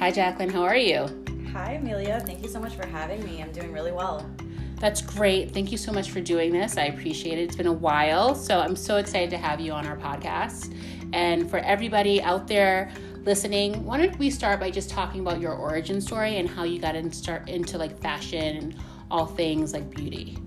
Hi, Jacqueline. How are you? Hi, Amelia. Thank you so much for having me. I'm doing really well. That's great. Thank you so much for doing this. I appreciate it. It's been a while, so I'm so excited to have you on our podcast. And for everybody out there listening, why don't we start by just talking about your origin story and how you got in start into like fashion and all things like beauty?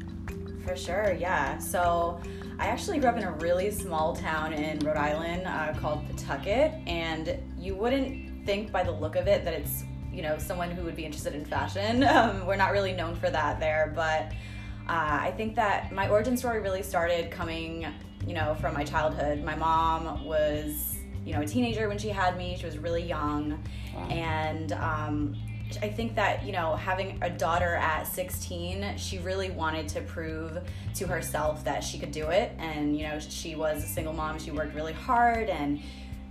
For sure, yeah. So I actually grew up in a really small town in Rhode Island uh, called Pawtucket, and you wouldn't think by the look of it that it's you know someone who would be interested in fashion. Um, we're not really known for that there, but uh, I think that my origin story really started coming you know from my childhood. My mom was you know a teenager when she had me. She was really young, wow. and um, I think that, you know, having a daughter at 16, she really wanted to prove to herself that she could do it. And, you know, she was a single mom, she worked really hard, and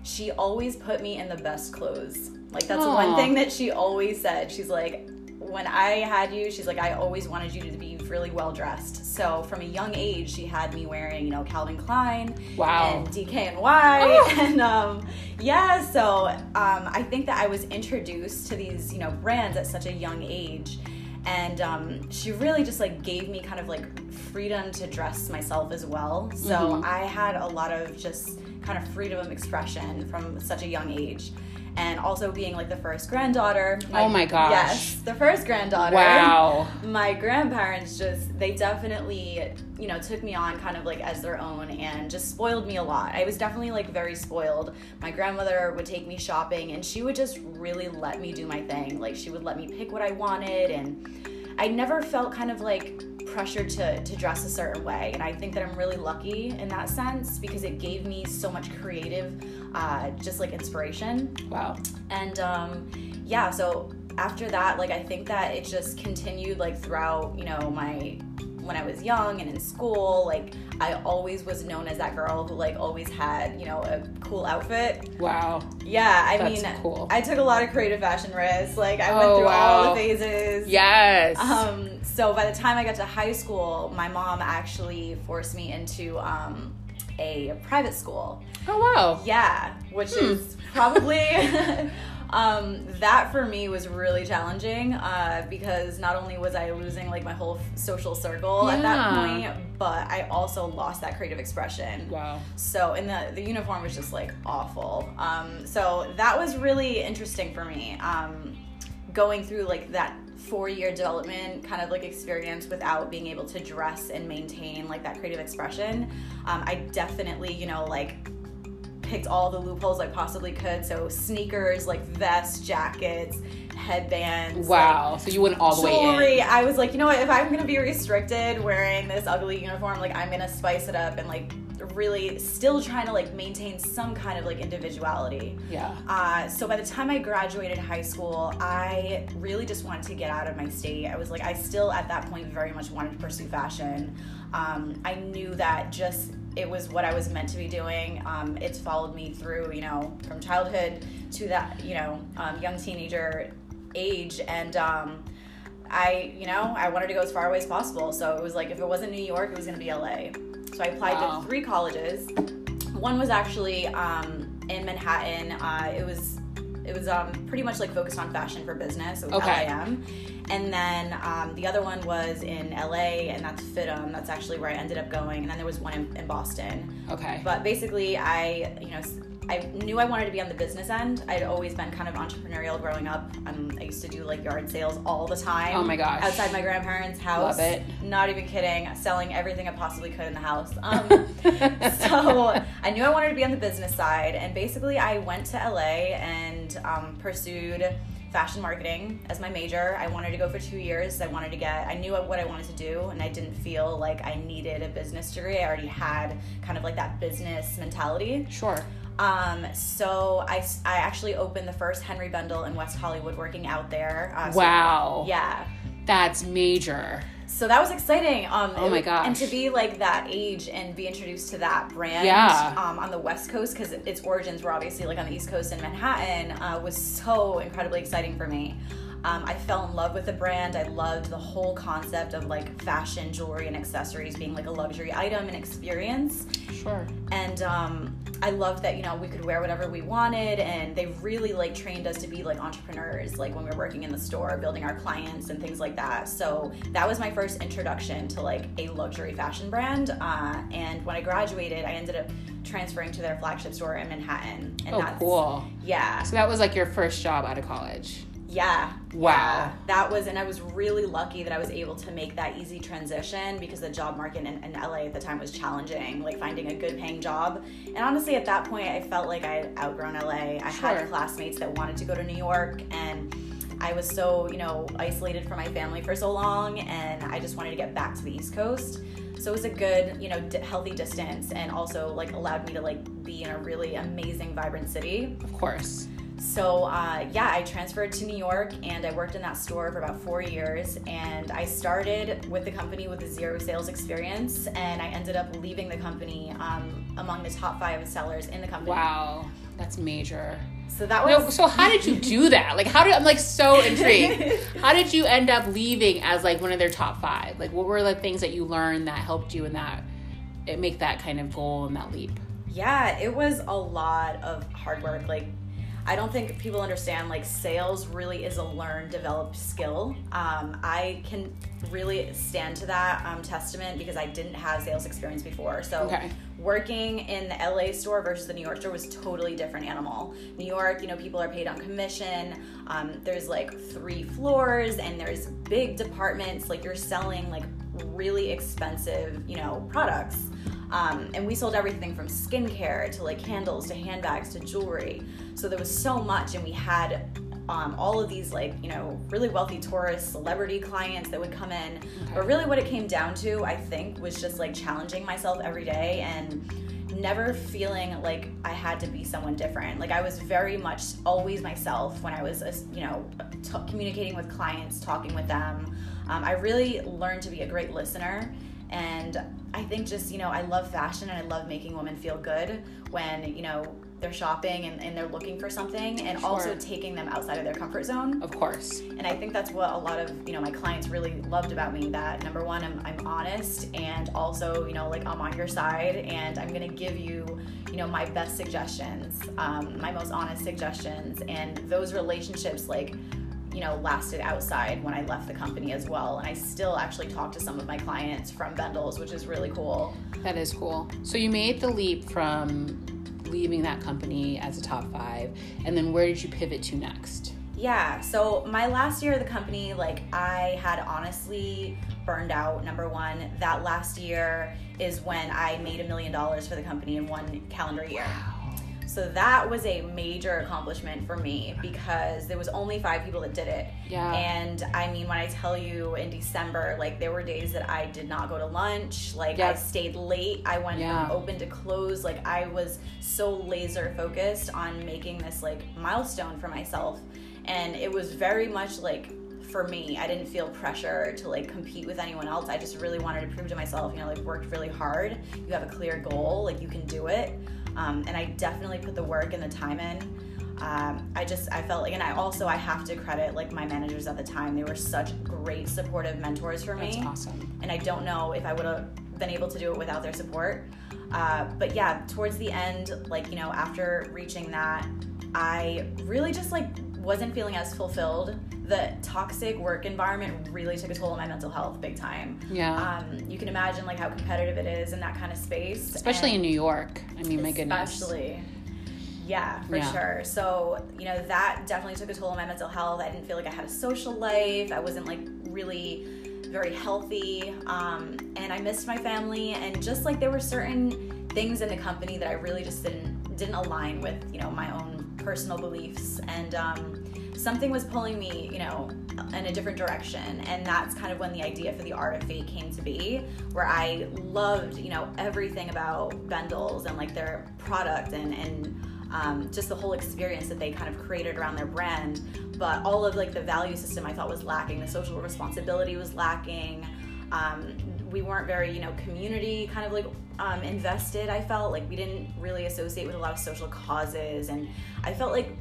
she always put me in the best clothes. Like, that's Aww. one thing that she always said. She's like, when I had you, she's like, I always wanted you to be really well dressed. So from a young age, she had me wearing, you know, Calvin Klein, wow, and DK DKNY, oh. and um, yeah. So um, I think that I was introduced to these, you know, brands at such a young age, and um, she really just like gave me kind of like freedom to dress myself as well. So mm-hmm. I had a lot of just kind of freedom of expression from such a young age and also being like the first granddaughter. My, oh my gosh. Yes, the first granddaughter. Wow. My grandparents just, they definitely, you know, took me on kind of like as their own and just spoiled me a lot. I was definitely like very spoiled. My grandmother would take me shopping and she would just really let me do my thing. Like she would let me pick what I wanted and I never felt kind of like pressured to, to dress a certain way. And I think that I'm really lucky in that sense because it gave me so much creative, uh, just like inspiration. Wow. And um, yeah, so after that, like I think that it just continued like throughout, you know, my when I was young and in school, like I always was known as that girl who like always had, you know, a cool outfit. Wow. Yeah, I That's mean, cool. I took a lot of creative fashion risks. Like I went oh, through wow. all the phases. Yes. Um, so by the time I got to high school, my mom actually forced me into um, a private school. Oh wow. Yeah, which hmm. is probably um, that for me was really challenging uh, because not only was I losing like my whole social circle yeah. at that point, but I also lost that creative expression. Wow. So and the the uniform was just like awful. Um, so that was really interesting for me. Um, going through like that four year development kind of like experience without being able to dress and maintain like that creative expression. Um, I definitely, you know, like picked all the loopholes I possibly could. So sneakers, like vests, jackets, headbands. Wow. Like, so you went all the jewelry. way in. I was like, you know what? If I'm gonna be restricted wearing this ugly uniform, like I'm gonna spice it up and like really still trying to like maintain some kind of like individuality. Yeah. Uh, so by the time I graduated high school, I really just wanted to get out of my state. I was like, I still at that point very much wanted to pursue fashion. Um, I knew that just it was what I was meant to be doing. Um, it's followed me through, you know, from childhood to that, you know, um, young teenager age. And um, I, you know, I wanted to go as far away as possible. So it was like, if it wasn't New York, it was going to be LA. So I applied wow. to three colleges. One was actually um, in Manhattan. Uh, it was it was um, pretty much like focused on fashion for business. It was okay. LIM. And then um, the other one was in LA, and that's FIDM. That's actually where I ended up going. And then there was one in, in Boston. Okay. But basically, I, you know, I knew I wanted to be on the business end. I'd always been kind of entrepreneurial growing up. Um, I used to do like yard sales all the time. Oh my gosh! Outside my grandparents' house. Love it. Not even kidding. Selling everything I possibly could in the house. Um, so I knew I wanted to be on the business side, and basically I went to LA and um, pursued fashion marketing as my major. I wanted to go for two years. I wanted to get, I knew what I wanted to do, and I didn't feel like I needed a business degree. I already had kind of like that business mentality. Sure. Um, so I, I actually opened the first Henry Bendel in West Hollywood working out there. Uh, so wow. Yeah. That's major. So that was exciting. Um, oh my gosh! And to be like that age and be introduced to that brand yeah. um, on the West Coast because its origins were obviously like on the East Coast in Manhattan uh, was so incredibly exciting for me. Um, I fell in love with the brand. I loved the whole concept of like fashion, jewelry, and accessories being like a luxury item and experience. Sure. And um, I loved that you know we could wear whatever we wanted, and they really like trained us to be like entrepreneurs, like when we were working in the store, building our clients and things like that. So that was my first introduction to like a luxury fashion brand. Uh, and when I graduated, I ended up transferring to their flagship store in Manhattan. And oh, that's, cool. Yeah. So that was like your first job out of college. Yeah. Wow. Yeah. That was, and I was really lucky that I was able to make that easy transition because the job market in, in LA at the time was challenging, like finding a good paying job. And honestly, at that point, I felt like I had outgrown LA. I Sure. had classmates that wanted to go to New York, and I was so, you know, isolated from my family for so long, and I just wanted to get back to the East Coast. So it was a good, you know, d- healthy distance, and also like allowed me to like be in a really amazing, vibrant city. Of course. So uh, yeah, I transferred to New York and I worked in that store for about four years. And I started with the company with a zero sales experience, and I ended up leaving the company um, among the top five sellers in the company. Wow. That's major. So that No, was so how did you do that? Like, how did I'm like so intrigued. how did you end up leaving as like one of their top five? Like, what were the things that you learned that helped you in that it make that kind of goal and that leap? yeah, it was a lot of hard work. Like I don't think people understand like sales really is a learned, developed skill. Um, I can really stand to that um, testament because I didn't have sales experience before. So Okay. working in the LA store versus the New York store was totally different animal. New York, you know, people are paid on commission. Um, there's like three floors and there's big departments. Like you're selling like really expensive, you know, products. Um, and we sold everything from skincare to like candles to handbags to jewelry. So there was so much, and we had um, all of these like you know really wealthy tourists, celebrity clients that would come in. But really, what it came down to, I think, was just like challenging myself every day and never feeling like I had to be someone different. Like I was very much always myself when I was, uh, you know, t- communicating with clients, talking with them. Um, I really learned to be a great listener. And I think just, you know, I love fashion and I love making women feel good when, you know, they're shopping and, and they're looking for something and also taking them outside of their comfort zone. Of course. And I think that's what a lot of you know my clients really loved about me. That number one, I'm, I'm honest, and also you know like I'm on your side, and I'm gonna give you you know my best suggestions, um, my most honest suggestions, and those relationships like you know lasted outside when I left the company as well. And I still actually talk to some of my clients from Bendels, which is really cool. That is cool. So you made the leap from leaving that company as a top five, and then where did you pivot to next? Yeah, so my last year of the company, like I had honestly burned out. Number one, that last year is when I made a million dollars for the company in one calendar year. So that was a major accomplishment for me because there was only five people that did it. Yeah. And I mean, when I tell you in December, like there were days that I did not go to lunch. Like I stayed late. I went Yeah. from open to close. Like I was so laser focused on making this like milestone for myself. And it was very much like for me, I didn't feel pressure to like compete with anyone else. I just really wanted to prove to myself, you know, like worked really hard. You have a clear goal, like you can do it. Um, and I definitely put the work and the time in. Um, I just I felt like, and I also I have to credit like my managers at the time. They were such great supportive mentors for me. That's awesome. and I don't know if I would have been able to do it without their support. Uh, but yeah, towards the end, like you know, after reaching that, I really just like wasn't feeling as fulfilled. The toxic work environment really took a toll on my mental health, big time. Yeah. Um, you can imagine like how competitive it is in that kind of space, Especially and- in New York. I mean, my goodness. Especially. Yeah, for Yeah. sure. So, you know, that definitely took a toll on my mental health. I didn't feel like I had a social life. I wasn't like really very healthy. Um, and I missed my family and just like there were certain things in the company that I really just didn't didn't align with, you know, my own personal beliefs and um something was pulling me, you know, in a different direction. And that's kind of when the idea for the Art of Fate came to be, where I loved, you know, everything about Bendels and like their product and, and um, just the whole experience that they kind of created around their brand. But all of like the value system I thought was lacking. The social responsibility was lacking. Um, we weren't very, you know, community kind of like um, invested. I felt like we didn't really associate with a lot of social causes, and I felt like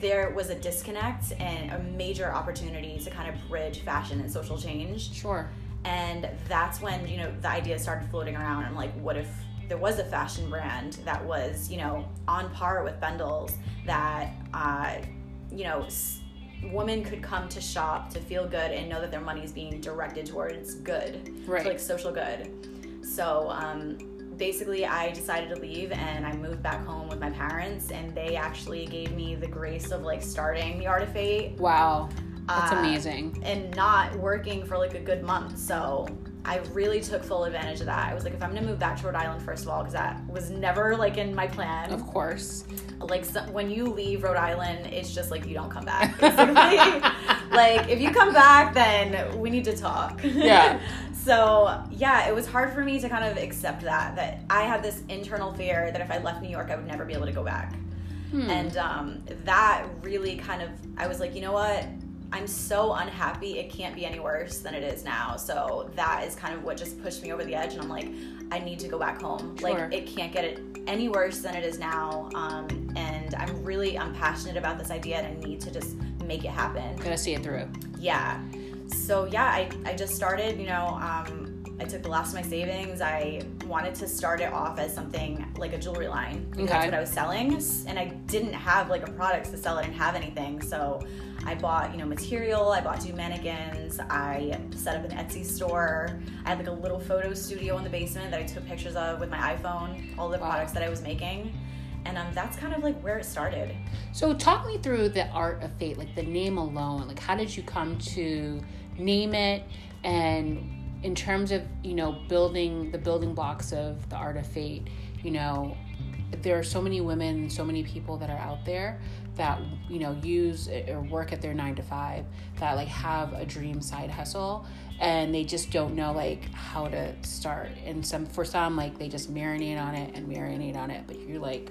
there was a disconnect and a major opportunity to kind of bridge fashion and social change. Sure. And that's when, you know, the idea started floating around. I'm like, what if there was a fashion brand that was, you know, on par with Bendel's that, uh, you know, s- women could come to shop to feel good and know that their money is being directed towards good, Right. to, like social good. So um, basically, I decided to leave and I moved back home with my parents, and they actually gave me the grace of like starting the Art of Fate Wow. That's Uh, amazing. and not working for like a good month. So I really took full advantage of that. I was like, if I'm gonna move back to Rhode Island, first of all, because that was never like in my plan. Of course. Like so, when you leave Rhode Island, it's just like you don't come back. basically. like if you come back, then we need to talk. Yeah. so yeah, it was hard for me to kind of accept that. That I had this internal fear that if I left New York, I would never be able to go back. Hmm. And um, that really kind of, I was like, you know what? I'm so unhappy. It can't be any worse than it is now. So that is kind of what just pushed me over the edge. And I'm like, I need to go back home. Sure. Like, it can't get it any worse than it is now. Um, and I'm really, I'm passionate about this idea and I need to just make it happen Gonna see it through. yeah so yeah i, I just started you know um, i took the last of my savings. I wanted to start it off as something like a jewelry line. Because Okay. that's what i was selling. And i didn't have like a product to sell i didn't have anything. So i bought you know material. I bought two mannequins. I set up an etsy store. I had like a little photo studio in the basement that i took pictures of with my iphone all the Wow. products that i was making and um, that's kind of like where it started So talk me through the art of fate, like the name alone. Like how did you come to name it and in terms of, you know, building the building blocks of the art of fate, you know, there are so many women, so many people that are out there that, you know, use or work at their 9 to 5 that like have a dream side hustle and they just don't know like how to start. And some for some like they just marinate on it and marinate on it, but you're like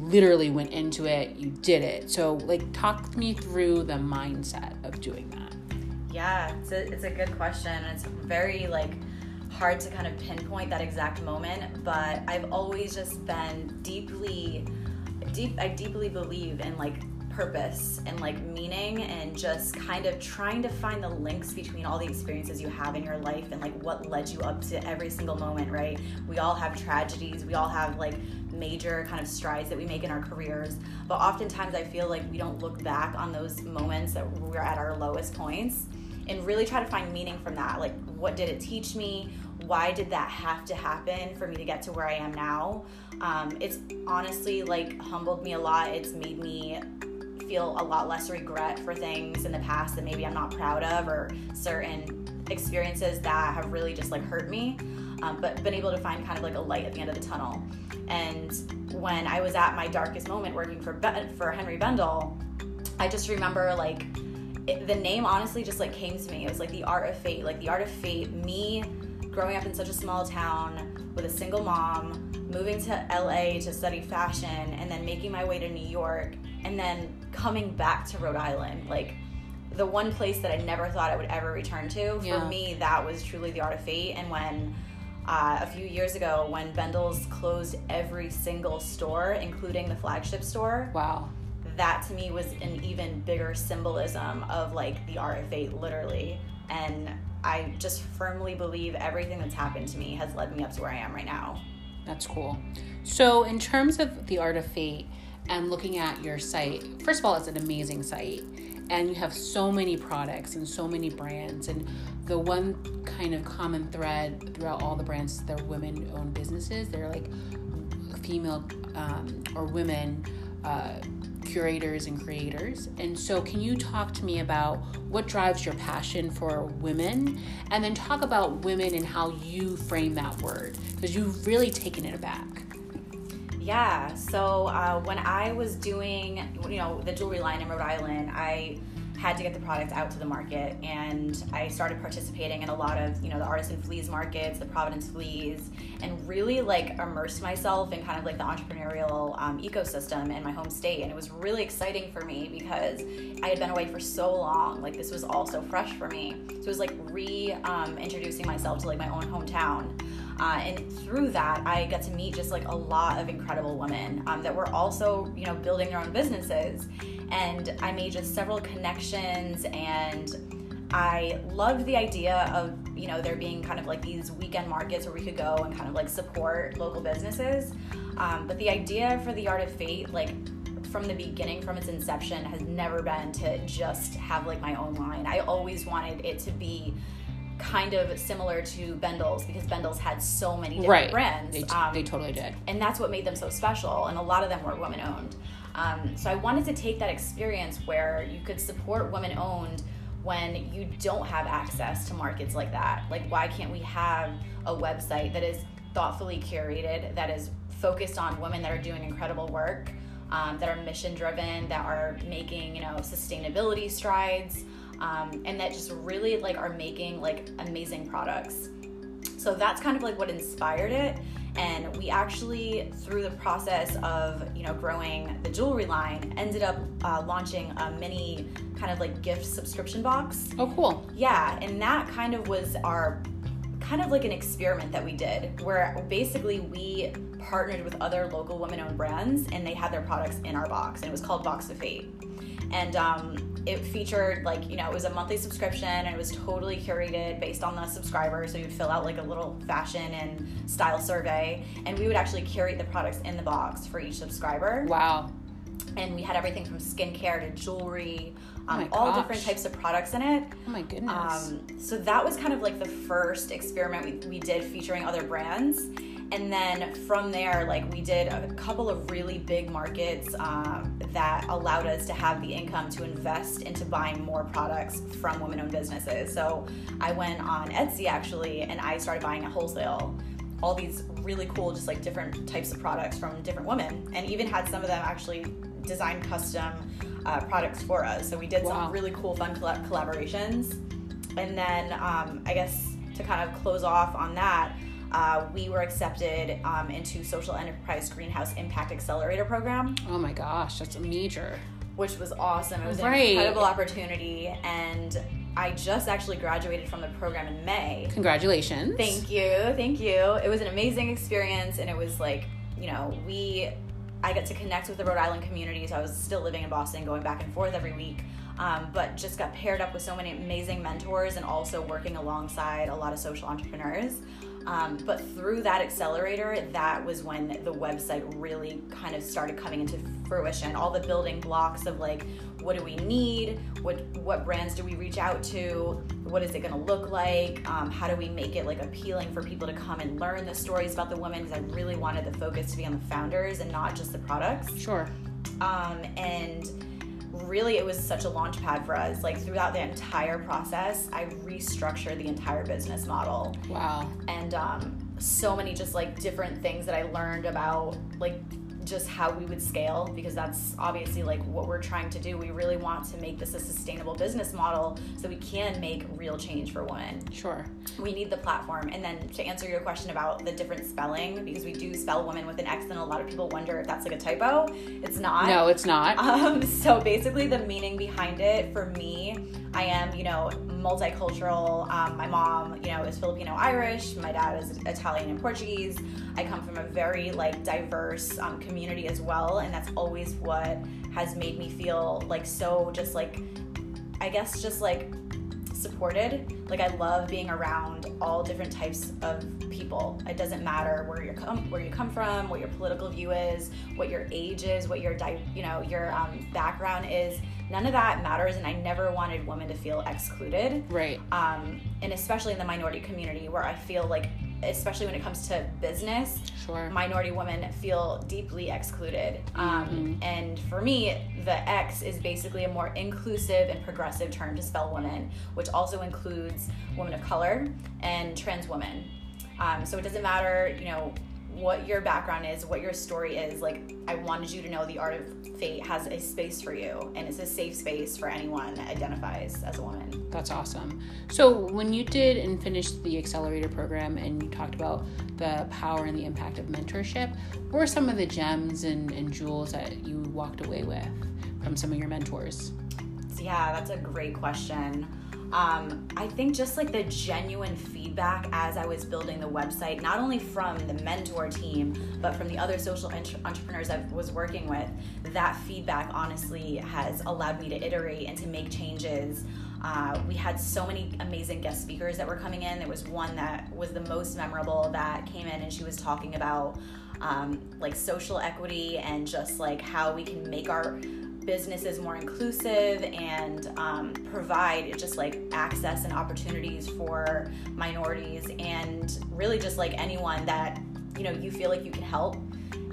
literally went into it, you did it. So, like, talk me through the mindset of doing that. Yeah, it's a, it's a good question. It's very like hard to kind of pinpoint that exact moment, but I've always just been deeply deep I deeply believe in like purpose and like meaning and just kind of trying to find the links between all the experiences you have in your life and like what led you up to every single moment, right? We all have tragedies, we all have like major kind of strides that we make in our careers, but oftentimes I feel like we don't look back on those moments that we're at our lowest points and really try to find meaning from that. Like, what did it teach me? Why did that have to happen for me to get to where I am now? Um, it's honestly like humbled me a lot. It's made me feel a lot less regret for things in the past that maybe I'm not proud of or certain experiences that have really just like hurt me. Um, but been able to find kind of like a light at the end of the tunnel. And when I was at my darkest moment working for ben- for Henry Bendel, I just remember like it, the name honestly just like came to me. It was like the art of fate, like the art of fate. Me growing up in such a small town with a single mom, moving to LA to study fashion, and then making my way to New York, and then coming back to Rhode Island. Like the one place that I never thought I would ever return to. Yeah. For me, that was truly the art of fate. And when uh, a few years ago, when Bendel's closed every single store, including the flagship store, Wow. that to me was an even bigger symbolism of like the art of fate literally and i just firmly believe everything that's happened to me has led me up to where i am right now That's cool. So, in terms of the art of fate and looking at your site, first of all, it's an amazing site. And you have so many products and so many brands. And the one kind of common thread throughout all the brands, is they're women owned businesses. They're like female um, or women uh, curators and creators. And so, can you talk to me about what drives your passion for women? And then talk about women and how you frame that word because you've really taken it aback. Yeah so uh, when i was doing you know the jewelry line in rhode island i had to get the product out to the market and i started participating in a lot of you know the artisan fleas markets the providence fleas and really like immersed myself in kind of like the entrepreneurial um, ecosystem in my home state and it was really exciting for me because i had been away for so long like this was all so fresh for me. So it was like re um, introducing myself to like my own hometown Uh, and through that, I got to meet just like a lot of incredible women um, that were also, you know, building their own businesses. And I made just several connections and I loved the idea of, you know, there being kind of like these weekend markets where we could go and kind of like support local businesses. Um, but the idea for the Art of Fate, like from the beginning, from its inception, has never been to just have like my own line. I always wanted it to be kind of similar to Bendel's because Bendel's had so many different right. brands. They, t- Um, they totally did. and that's what made them so special and a lot of them were women owned um, so i wanted to take that experience where you could support women owned when you don't have access to markets like that like why can't we have a website that is thoughtfully curated that is focused on women that are doing incredible work um, that are mission driven that are making you know sustainability strides um, and that just really like are making like amazing products. So that's kind of like what inspired it. And we actually through the process of you know growing the jewelry line ended up uh, launching a mini kind of like gift subscription box. Oh, cool. yeah and that kind of was our kind of like an experiment that we did where basically we partnered with other local women-owned brands and they had their products in our box and it was called box of fate. And um, it featured like you know it was a monthly subscription and it was totally curated based on the subscriber so you'd fill out like a little fashion and style survey and we would actually curate the products in the box for each subscriber Wow. and we had everything from skincare to jewelry Oh um, all different types of products in it Oh my goodness. um, so that was kind of like the first experiment we, we did featuring other brands. And then from there, like we did a couple of really big markets um, that allowed us to have the income to invest into buying more products from women owned businesses. So I went on Etsy actually and I started buying at wholesale all these really cool, just like different types of products from different women, and even had some of them actually design custom uh, products for us. So we did Wow. some really cool, fun colla- collaborations. And then um, I guess to kind of close off on that, uh, we were accepted um, into Social Enterprise Greenhouse Impact Accelerator Program, oh my gosh, that's a major. which was awesome. It was an incredible opportunity, and I just actually graduated from the program in May. Congratulations. Thank you, thank you. It was an amazing experience, and it was like, you know, we, I got to connect with the Rhode Island community. So I was still living in Boston, going back and forth every week, um, but just got paired up with so many amazing mentors, and also working alongside a lot of social entrepreneurs. Um, but through that accelerator, that was when the website really kind of started coming into fruition. All the building blocks of like, what do we need? What what brands do we reach out to? What is it going to look like? Um, how do we make it like appealing for people to come and learn the stories about the women? Because I really wanted the focus to be on the founders and not just the products Sure. um, and really it was such a launch pad for us like throughout the entire process i restructured the entire business model Wow. And um, so many just like different things that i learned about like just how we would scale because that's obviously like what we're trying to do we really want to make this a sustainable business model so we can make real change for women Sure. we need the platform. And then to answer your question about the different spelling, because we do spell women with an X, and a lot of people wonder if that's like a typo. It's not. No, it's not. Um, so basically, the meaning behind it for me, I am, you know, multicultural. Um, my mom, you know, is Filipino Irish. My dad is Italian and Portuguese. I come from a very like diverse um, community as well, and that's always what has made me feel like so just like, I guess just like supported. Like I love being around all different types of people. It doesn't matter where you come where you come from, what your political view is, what your age is, what your di- you know your um, background is. None of that matters, and I never wanted women to feel excluded. right. Um, and especially in the minority community, where I feel like, especially when it comes to business, Sure. minority women feel deeply excluded. Um, And for me, the X is basically a more inclusive and progressive term to spell women, which also includes women of color and trans women. Um, so it doesn't matter, you know, what your background is, what your story is. Like, I wanted you to know the art of fate has a space for you, and it's a safe space for anyone that identifies as a woman. That's awesome. So, when you did and finished the accelerator program and you talked about the power and the impact of mentorship, what were some of the gems and, and jewels that you walked away with from some of your mentors? Yeah, that's a great question. Um, I think just like the genuine feedback as I was building the website, not only from the mentor team, but from the other social entre- entrepreneurs I was working with, that feedback honestly has allowed me to iterate and to make changes. Uh, we had so many amazing guest speakers that were coming in. There was one that was the most memorable that came in and she was talking about um, like social equity and just like how we can make our businesses more inclusive and um, provide just like access and opportunities for minorities and really just like anyone that you know you feel like you can help.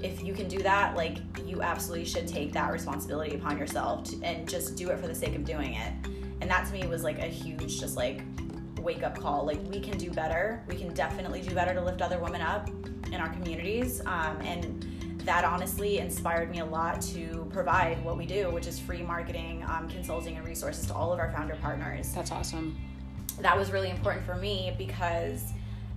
If you can do that like you absolutely should take that responsibility upon yourself to, and just do it for the sake of doing it. And that to me was like a huge just like wake up call. Like we can do better. We can definitely do better to lift other women up in our communities um, and that honestly inspired me a lot to provide what we do, which is free marketing, um, consulting, and resources to all of our founder partners. That's awesome. That was really important for me because,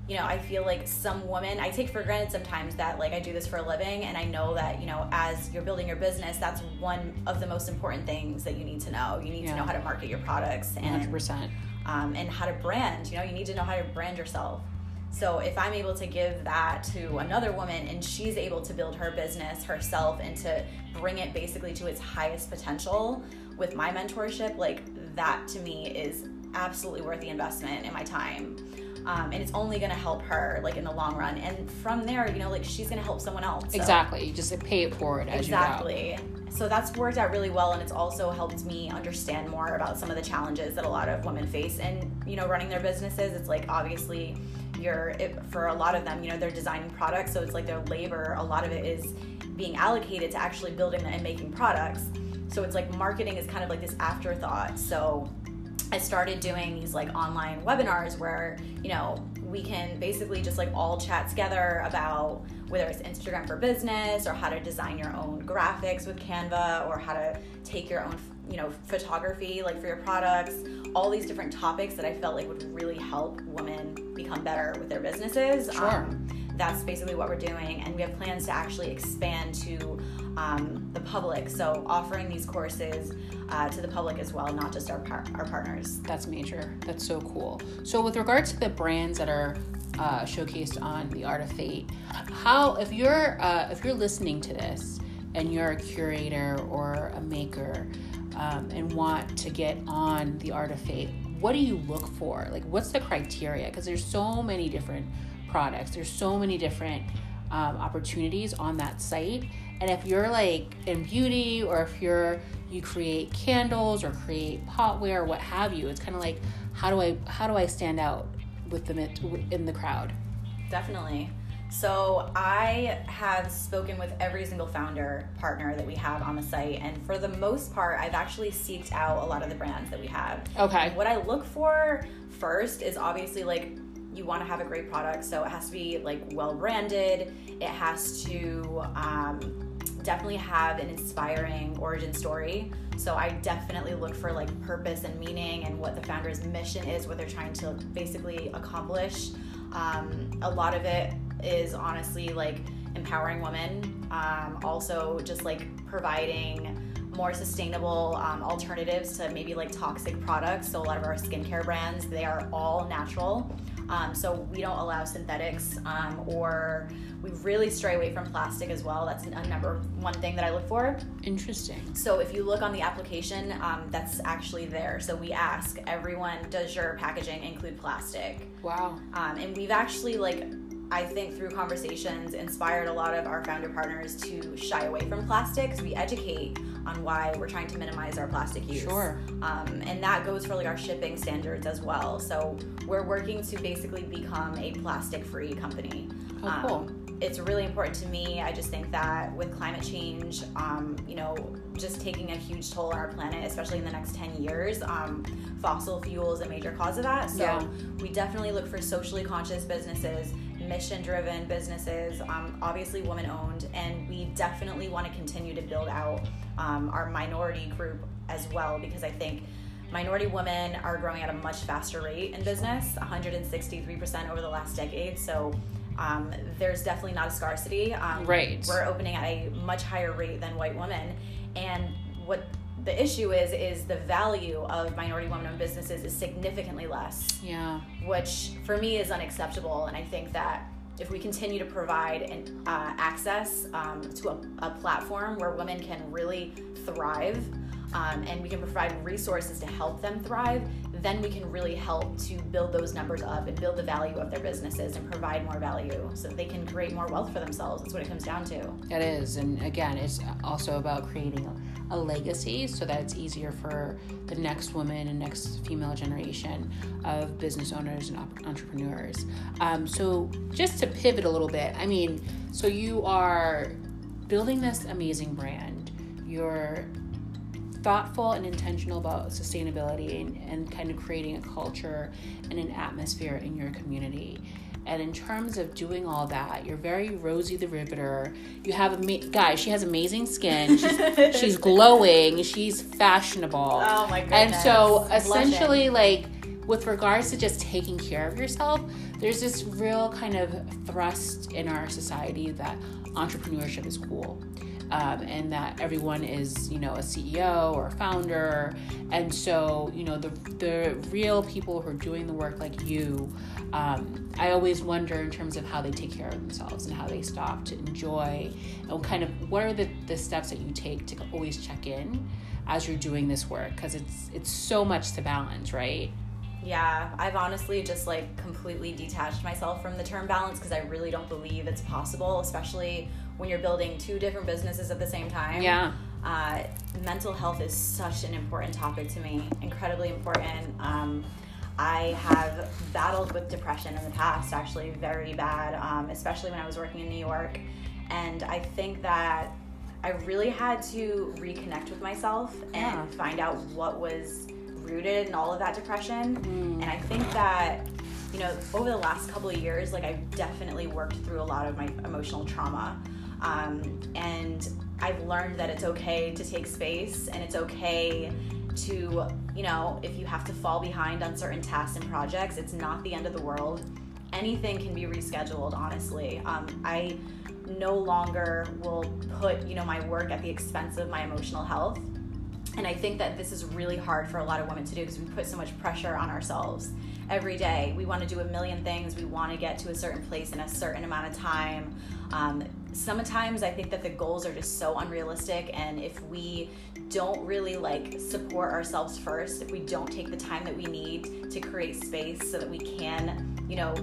you know, I feel like some women, I take for granted sometimes that like I do this for a living, and I know that, you know, as you're building your business, that's one of the most important things that you need to know. You need yeah. to know how to market your products and 100%. Um, and how to brand. You know, you need to know how to brand yourself. So if I'm able to give that to another woman and she's able to build her business herself and to bring it basically to its highest potential with my mentorship, like that to me is absolutely worth the investment in my time. Um, and it's only going to help her like in the long run and from there you know like she's going to help someone else so. exactly just like, pay it forward as exactly you go. so that's worked out really well and it's also helped me understand more about some of the challenges that a lot of women face and you know running their businesses it's like obviously you're it, for a lot of them you know they're designing products so it's like their labor a lot of it is being allocated to actually building and making products. So it's like marketing is kind of like this afterthought. So I started doing these like online webinars where, you know, we can basically just like all chat together about whether it's Instagram for business or how to design your own graphics with Canva or how to take your own, you know, photography like for your products, all these different topics that I felt like would really help women become better with their businesses. Sure. Um, that's basically what we're doing, and we have plans to actually expand to um, the public. So offering these courses uh, to the public as well, not just our par- our partners. That's major. That's so cool. So with regards to the brands that are uh, showcased on the Art of Fate, how if you're uh, if you're listening to this and you're a curator or a maker um, and want to get on the Art of Fate, what do you look for? Like, what's the criteria? Because there's so many different products. There's so many different um, opportunities on that site. And if you're like in beauty or if you're you create candles or create potware or what have you, it's kind of like how do I how do I stand out with them in the crowd? Definitely. So I have spoken with every single founder partner that we have on the site, and for the most part, I've actually seeked out a lot of the brands that we have. Okay. What I look for first is obviously like you want to have a great product, so it has to be like well branded. It has to um, definitely have an inspiring origin story. So I definitely look for like purpose and meaning and what the founder's mission is, what they're trying to basically accomplish. Um, a lot of it is honestly like empowering women. Um, also, just like providing more sustainable um, alternatives to maybe like toxic products. So a lot of our skincare brands, they are all natural. Um, so we don't allow synthetics um, or we really stray away from plastic as well. That's a number one thing that I look for. Interesting. So if you look on the application, um, that's actually there. So we ask everyone, does your packaging include plastic? Wow. Um, and we've actually like I think through conversations inspired a lot of our founder partners to shy away from plastic because we educate on why we're trying to minimize our plastic use. Sure. Um, and that goes for like our shipping standards as well. So we're working to basically become a plastic-free company. Oh, um, cool. It's really important to me. I just think that with climate change, um, you know, just taking a huge toll on our planet, especially in the next 10 years, um, fossil fuel is a major cause of that. So yeah. we definitely look for socially conscious businesses mission driven businesses, um, obviously woman owned, and we definitely want to continue to build out um, our minority group as well because I think minority women are growing at a much faster rate in business 163% over the last decade. So um, there's definitely not a scarcity. Um, right. We're opening at a much higher rate than white women. And what the issue is is the value of minority women-owned businesses is significantly less. Yeah. Which for me is unacceptable, and I think that if we continue to provide an, uh, access um, to a, a, platform where women can really thrive um, and we can provide resources to help them thrive, then we can really help to build those numbers up and build the value of their businesses and provide more value so that they can create more wealth for themselves. That's what it comes down to. It is. And again, it's also about creating a, legacy so that it's easier for the next woman and next female generation of business owners and entrepreneurs. Um, so, just to pivot a little bit, I mean, so you are building this amazing brand. You're thoughtful and intentional about sustainability and, and kind of creating a culture and an atmosphere in your community. And in terms of doing all that, you're very Rosie the Riveter. You have a ama- guys. She has amazing skin. She's, she's glowing. She's fashionable. Oh my goodness! And so essentially, like with regards to just taking care of yourself, there's this real kind of thrust in our society that entrepreneurship is cool um, and that everyone is you know a ceo or a founder. And so you know the, the real people who are doing the work like you um, i always wonder in terms of how they take care of themselves and how they stop to enjoy and kind of what are the, the steps that you take to always check in as you're doing this work? Because it's it's so much to balance right? Yeah, I've honestly just like completely detached myself from the term balance because I really don't believe it's possible, especially when you're building two different businesses at the same time. Yeah. Uh, mental health is such an important topic to me, incredibly important. Um, I have battled with depression in the past, actually, very bad, um, especially when I was working in New York. And I think that I really had to reconnect with myself and yeah. find out what was rooted in all of that depression. Mm. And I think that, you know, over the last couple of years, like I've definitely worked through a lot of my emotional trauma. Um, and I've learned that it's okay to take space and it's okay to, you know, if you have to fall behind on certain tasks and projects, it's not the end of the world. Anything can be rescheduled, honestly. Um, I no longer will put, you know, my work at the expense of my emotional health. And I think that this is really hard for a lot of women to do because we put so much pressure on ourselves every day. We want to do a million things. We want to get to a certain place in a certain amount of time. Um, sometimes I think that the goals are just so unrealistic, and if we don't really like support ourselves first, if we don't take the time that we need to create space so that we can, you know,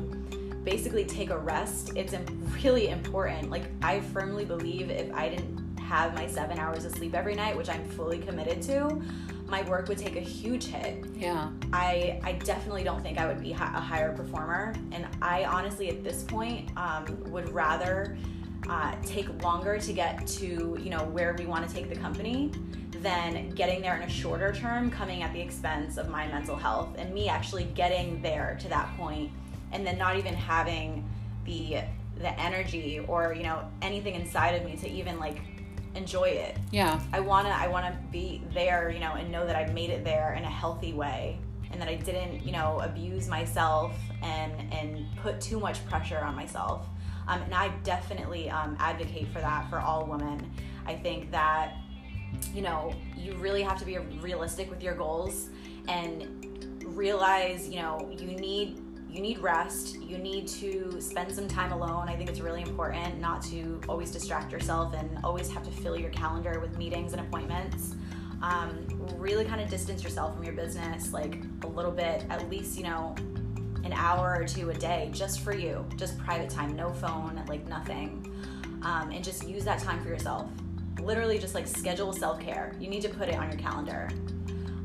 basically take a rest, it's really important. Like, I firmly believe if I didn't have my seven hours of sleep every night, which I'm fully committed to, my work would take a huge hit. Yeah. I I definitely don't think I would be a higher performer, and I honestly at this point um, would rather uh, take longer to get to you know where we want to take the company than getting there in a shorter term coming at the expense of my mental health and me actually getting there to that point and then not even having the the energy or you know anything inside of me to even like enjoy it. Yeah. I want to i want to be there you know and know that i made it there in a healthy way and that i didn't you know abuse myself and and put too much pressure on myself um, and I definitely um, advocate for that for all women. I think that, you know, you really have to be realistic with your goals and realize, you know, you need you need rest. You need to spend some time alone. I think it's really important not to always distract yourself and always have to fill your calendar with meetings and appointments. Um, really kind of distance yourself from your business like a little bit, at least, you know, an hour or two a day just for you, just private time, no phone, like nothing. Um, and just use that time for yourself. Literally, just like schedule self care. You need to put it on your calendar.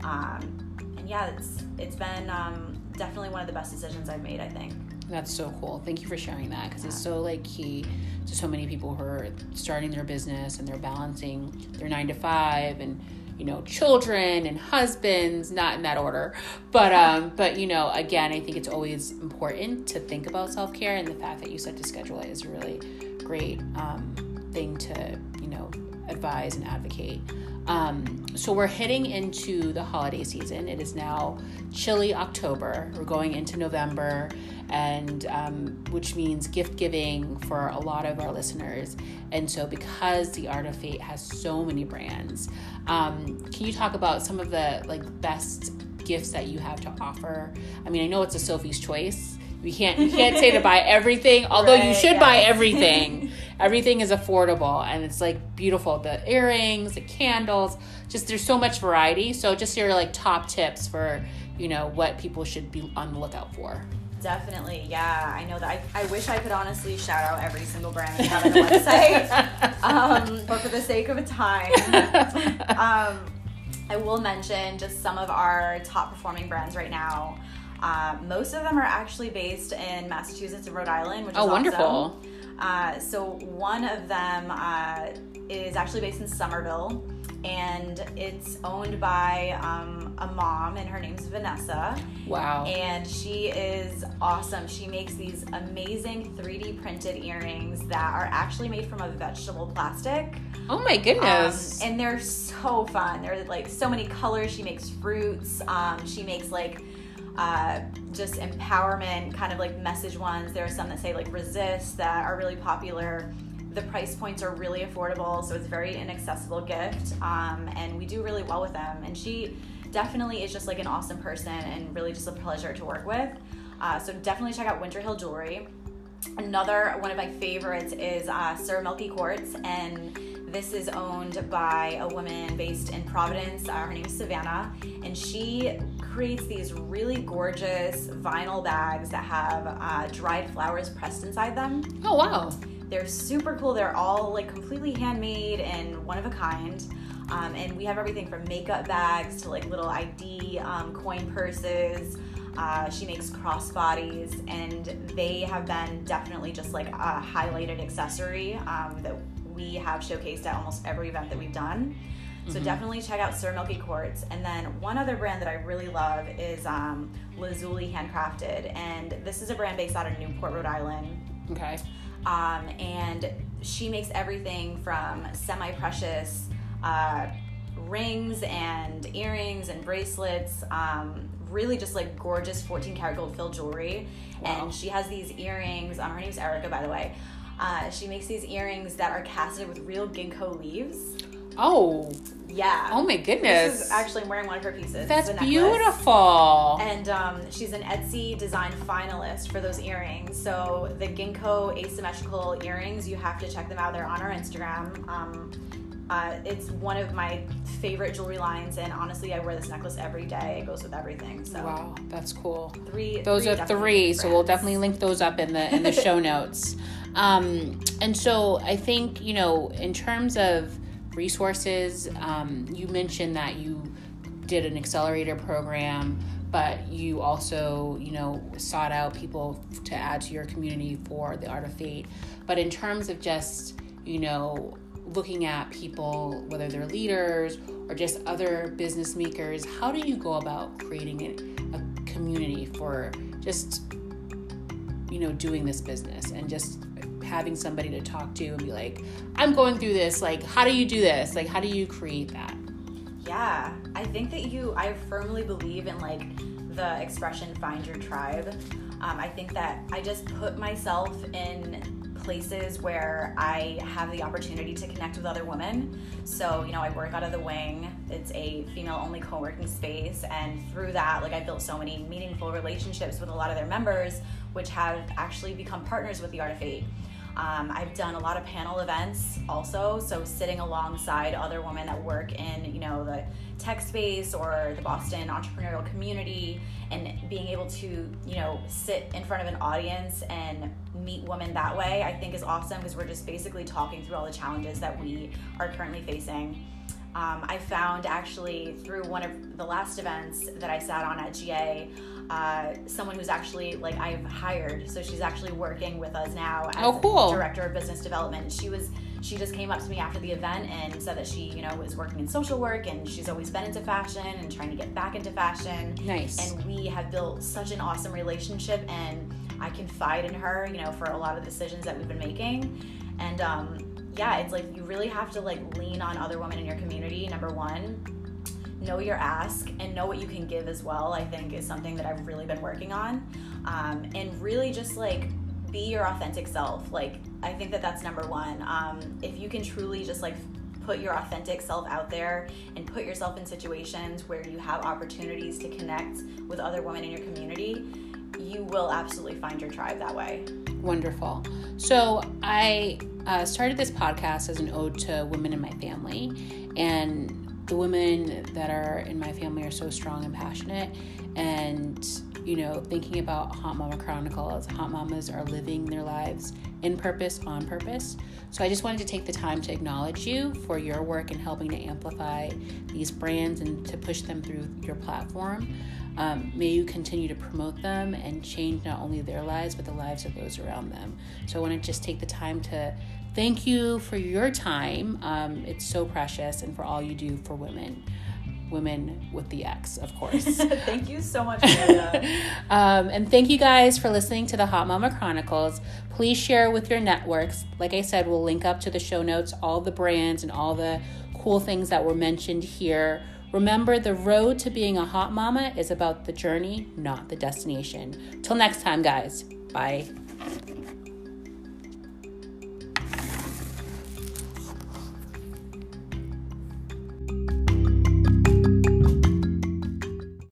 Um, and yeah, it's it's been um, definitely one of the best decisions I've made. I think. That's so cool. Thank you for sharing that because yeah. it's so like key to so many people who are starting their business and they're balancing their nine to five and you know children and husbands not in that order. But um but you know again i think it's always important to think about self-care and the fact that you said to schedule it is a really great um thing to you know advise and advocate. Um, so we're heading into the holiday season. It is now chilly October. We're going into November, and um, which means gift giving for a lot of our listeners. And so, because the Art of Fate has so many brands, um, can you talk about some of the like best gifts that you have to offer? I mean, I know it's a Sophie's choice. You can't you can't say to buy everything, although right, you should yes. buy everything. everything is affordable and it's like beautiful. The earrings, the candles, just there's so much variety. So just your like top tips for, you know, what people should be on the lookout for. Definitely, yeah. I know that. I, I wish I could honestly shout out every single brand we have on the website, um, but for the sake of time, um, I will mention just some of our top performing brands right now. Uh, most of them are actually based in Massachusetts and Rhode Island, which is oh, wonderful. Awesome. Uh, so one of them uh, is actually based in Somerville, and it's owned by um, a mom, and her name's Vanessa. Wow! And she is awesome. She makes these amazing 3D printed earrings that are actually made from a vegetable plastic. Oh my goodness! Um, and they're so fun. They're like so many colors. She makes fruits. Um, she makes like uh, just empowerment kind of like message ones. There are some that say like resist that are really popular. The price points are really affordable, so it's very inaccessible gift. Um, and we do really well with them. And she definitely is just like an awesome person and really just a pleasure to work with. Uh, so definitely check out Winter Hill Jewelry. Another one of my favorites is uh, Sir Milky Quartz, and this is owned by a woman based in Providence. Uh, her name is Savannah, and she creates these really gorgeous vinyl bags that have uh, dried flowers pressed inside them. Oh, wow. They're super cool. They're all like completely handmade and one of a kind. Um, and we have everything from makeup bags to like little ID um, coin purses. Uh, she makes crossbodies, and they have been definitely just like a highlighted accessory um, that we have showcased at almost every event that we've done. So mm-hmm. definitely check out Sir Milky Quartz. And then one other brand that I really love is um, Lazuli Handcrafted, and this is a brand based out of Newport, Rhode Island. Okay. Um, and she makes everything from semi-precious uh, rings and earrings and bracelets. Um, really just like gorgeous 14 karat gold filled jewelry. Wow. And she has these earrings. Um, her name's Erica, by the way. Uh, she makes these earrings that are casted with real ginkgo leaves. Oh, yeah. Oh my goodness. This is actually I'm wearing one of her pieces. That's beautiful. And um, she's an Etsy design finalist for those earrings. So the ginkgo asymmetrical earrings, you have to check them out. They're on our Instagram. Um, uh, it's one of my favorite jewelry lines, and honestly, I wear this necklace every day. It goes with everything. So wow, that's cool. Three. Those three are three, so we'll definitely link those up in the in the show notes. Um, and so I think you know, in terms of resources. Um, you mentioned that you did an accelerator program, but you also, you know, sought out people to add to your community for the Art of Fate. But in terms of just, you know, looking at people, whether they're leaders or just other business makers, how do you go about creating a, a community for just, you know, doing this business and just having somebody to talk to and be like, I'm going through this. Like, how do you do this? Like, how do you create that? Yeah, I think that you, I firmly believe in like the expression find your tribe. Um, I think that I just put myself in places where I have the opportunity to connect with other women. So, you know, I work out of the wing. It's a female only co working space. And through that, like, I built so many meaningful relationships with a lot of their members, which have actually become partners with the Art of Fate. Um, I've done a lot of panel events also, so sitting alongside other women that work in, you know, the tech space or the Boston entrepreneurial community and being able to, you know, sit in front of an audience and meet women that way, I think is awesome because we're just basically talking through all the challenges that we are currently facing. Um, I found actually through one of the last events that I sat on at GA, uh, someone who's actually like I've hired. So she's actually working with us now as oh, cool. director of business development. She was she just came up to me after the event and said that she you know was working in social work and she's always been into fashion and trying to get back into fashion. Nice. And we have built such an awesome relationship and I confide in her, you know, for a lot of decisions that we've been making. And um, yeah, it's like you really have to like lean on other women in your community. Number one, know your ask and know what you can give as well. I think is something that I've really been working on, um, and really just like be your authentic self. Like I think that that's number one. Um, if you can truly just like put your authentic self out there and put yourself in situations where you have opportunities to connect with other women in your community, you will absolutely find your tribe that way. Wonderful. So I uh, started this podcast as an ode to women in my family, and the women that are in my family are so strong and passionate and you know thinking about hot mama chronicles hot mamas are living their lives in purpose on purpose so i just wanted to take the time to acknowledge you for your work in helping to amplify these brands and to push them through your platform um, may you continue to promote them and change not only their lives but the lives of those around them so i want to just take the time to thank you for your time. Um, it's so precious, and for all you do for women. Women with the X, of course. thank you so much, um, and thank you guys for listening to the Hot Mama Chronicles. Please share with your networks. Like I said, we'll link up to the show notes, all the brands and all the cool things that were mentioned here. Remember, the road to being a hot mama is about the journey, not the destination. Till next time, guys. Bye.